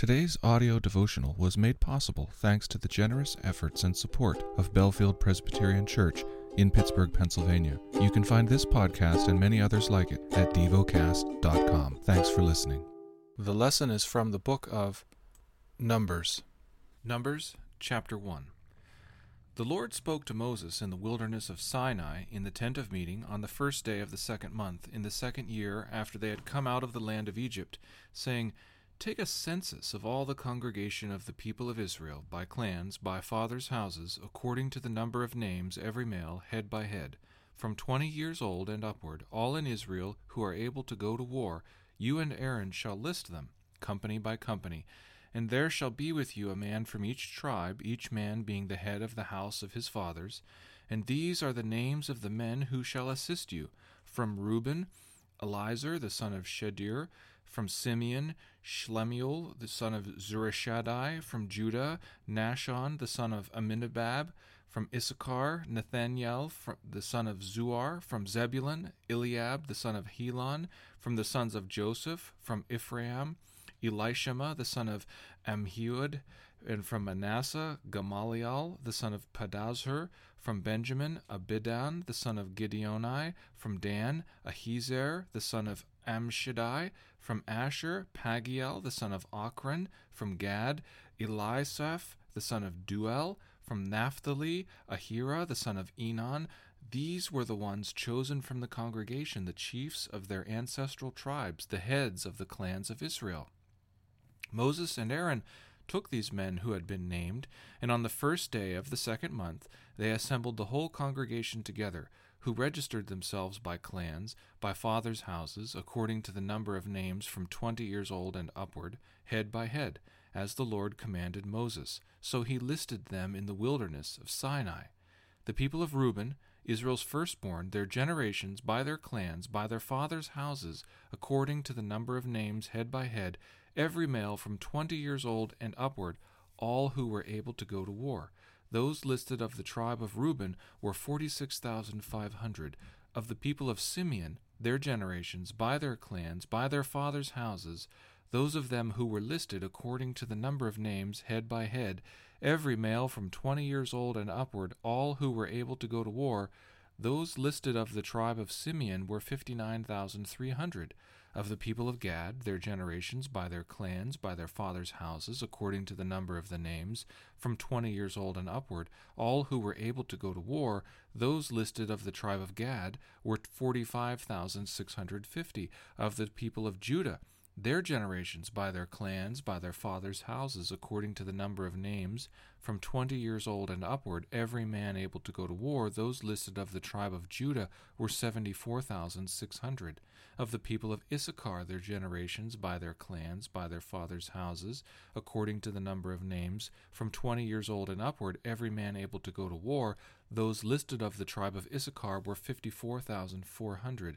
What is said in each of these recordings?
Today's audio devotional was made possible thanks to the generous efforts and support of Bellefield Presbyterian Church in Pittsburgh, Pennsylvania. You can find this podcast and many others like it at devocast.com. Thanks for listening. The lesson is from the book of Numbers. Numbers chapter 1. The Lord spoke to Moses in the wilderness of Sinai in the tent of meeting on the first day of the second month in the second year after they had come out of the land of Egypt, saying, Take a census of all the congregation of the people of Israel, by clans, by fathers' houses, according to the number of names, every male, head by head, from twenty years old and upward, all in Israel who are able to go to war. You and Aaron shall list them, company by company. And there shall be with you a man from each tribe, each man being the head of the house of his fathers. And these are the names of the men who shall assist you from Reuben, Elizur the son of Shedeur, from Simeon, Shelumiel the son of Zurishaddai, from Judah, Nahshon the son of Amminadab, from Issachar, Nethanel the son of Zuar, from Zebulun, Eliab the son of Helon, from the sons of Joseph, from Ephraim, Elishama the son of Ammihud, and from Manasseh, Gamaliel the son of Pedahzur, from Benjamin, Abidan the son of Gideoni, from Dan, Ahiezer the son of Ammishaddai, from Asher, Pagiel the son of Ochran, from Gad, Eliasaph the son of Deuel, from Naphtali, Ahira the son of Enan. These were the ones chosen from the congregation, the chiefs of their ancestral tribes, the heads of the clans of Israel. Moses and Aaron took these men who had been named, and on the first day of the second month they assembled the whole congregation together, who registered themselves by clans, by fathers' houses, according to the number of names from twenty years old and upward, head by head, as the Lord commanded Moses. So he listed them in the wilderness of Sinai. The people of Reuben, Israel's firstborn, their generations, by their clans, by their fathers' houses, according to the number of names, head by head, every male from twenty years old and upward, all who were able to go to war. Those listed of the tribe of Reuben were 46,500. Of the people of Simeon, their generations, by their clans, by their fathers' houses, those of them who were listed according to the number of names, head by head, every male from twenty years old and upward, all who were able to go to war, those listed of the tribe of Simeon were 59,300. Of the people of Gad, their generations, by their clans, by their fathers' houses, according to the number of the names, from twenty years old and upward, all who were able to go to war, those listed of the tribe of Gad were 45,650. Of the people of Judah, their generations by their clans, by their fathers' houses, according to the number of names, from twenty years old and upward, every man able to go to war, those listed of the tribe of Judah were seventy four thousand six hundred. Of the people of Issachar, their generations, by their clans, by their fathers' houses, according to the number of names, from twenty years old and upward, every man able to go to war, those listed of the tribe of Issachar were fifty four thousand four hundred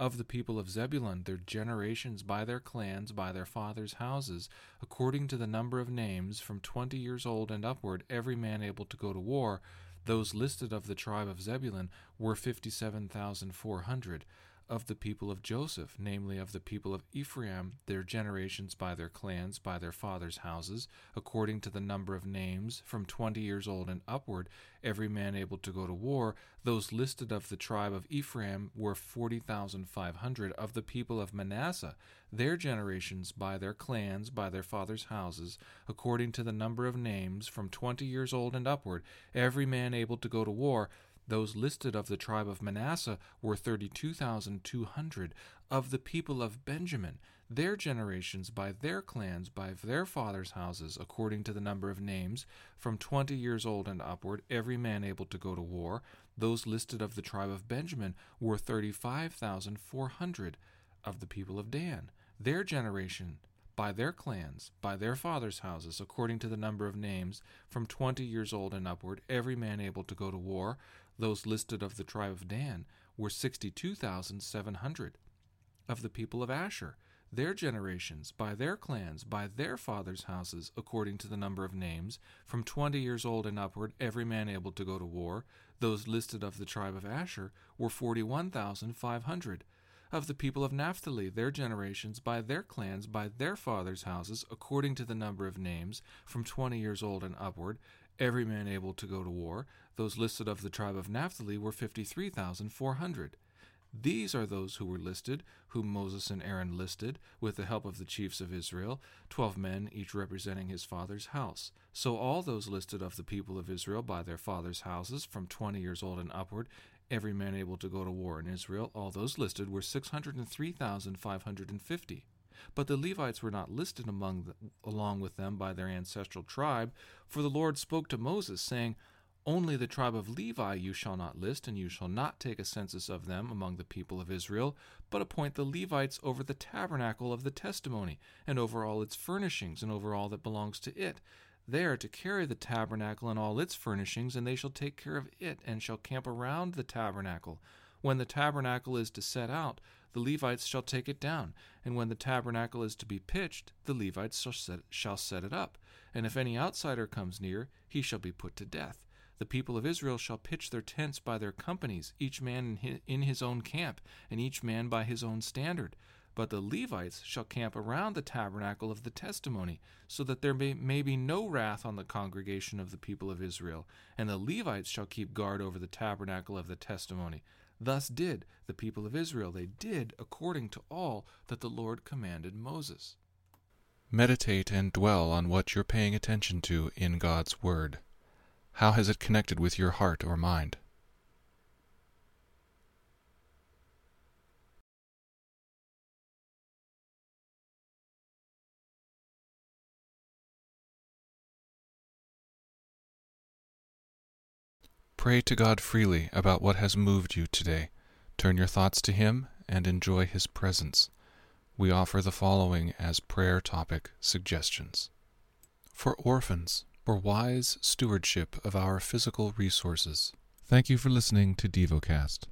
of the people of Zebulun, their generations by their clans, by their fathers' houses, according to the number of names, from twenty years old and upward, every man able to go to war. Those listed of the tribe of Zebulun were fifty seven thousand four hundred of the people of Joseph, namely of the people of Ephraim, their generations by their clans, by their fathers' houses, according to the number of names, from twenty years old and upward, every man able to go to war, those listed of the tribe of Ephraim were forty thousand five hundred. Of the people of Manasseh, their generations by their clans, by their fathers' houses, according to the number of names, from twenty years old and upward, every man able to go to war, those listed of the tribe of Manasseh were 32,200. Of the people of Benjamin, their generations by their clans, by their fathers' houses, according to the number of names, from twenty years old and upward, every man able to go to war, those listed of the tribe of Benjamin were 35,400. Of the people of Dan, their generation by their clans, by their fathers' houses, according to the number of names, from twenty years old and upward, every man able to go to war, those listed of the tribe of Dan were 62,700. Of the people of Asher, their generations, by their clans, by their fathers' houses, according to the number of names, from twenty years old and upward, every man able to go to war, those listed of the tribe of Asher were 41,500. of the people of Naphtali, their generations, by their clans, by their fathers' houses, according to the number of names, from twenty years old and upward, every man able to go to war. Those listed of the tribe of Naphtali were fifty three thousand four hundred. These are those who were listed, whom Moses and Aaron listed, with the help of the chiefs of Israel, twelve men, each representing his father's house. So all those listed of the people of Israel by their fathers' houses, from twenty years old and upward, every man able to go to war in Israel, all those listed were six hundred and three thousand five hundred and fifty. But the Levites were not listed among the, along with them by their ancestral tribe, for the Lord spoke to Moses, saying, only the tribe of Levi you shall not list, and you shall not take a census of them among the people of Israel, but appoint the Levites over the tabernacle of the testimony, and over all its furnishings, and over all that belongs to it. They are to carry the tabernacle and all its furnishings, and they shall take care of it, and shall camp around the tabernacle. When the tabernacle is to set out, the Levites shall take it down, and when the tabernacle is to be pitched, the Levites shall set, shall set it up. And if any outsider comes near, he shall be put to death. The people of Israel shall pitch their tents by their companies, each man in his own camp, and each man by his own standard. But the Levites shall camp around the tabernacle of the testimony, so that there may, may, be no wrath on the congregation of the people of Israel. And the Levites shall keep guard over the tabernacle of the testimony. Thus did the people of Israel. They did according to all that the Lord commanded Moses. Meditate and dwell on what you're paying attention to in God's Word. How has it connected with your heart or mind? Pray to God freely about what has moved you today. Turn your thoughts to Him and enjoy His presence. We offer the following as prayer topic suggestions. For orphans, for wise stewardship of our physical resources. Thank you for listening to DevoCast.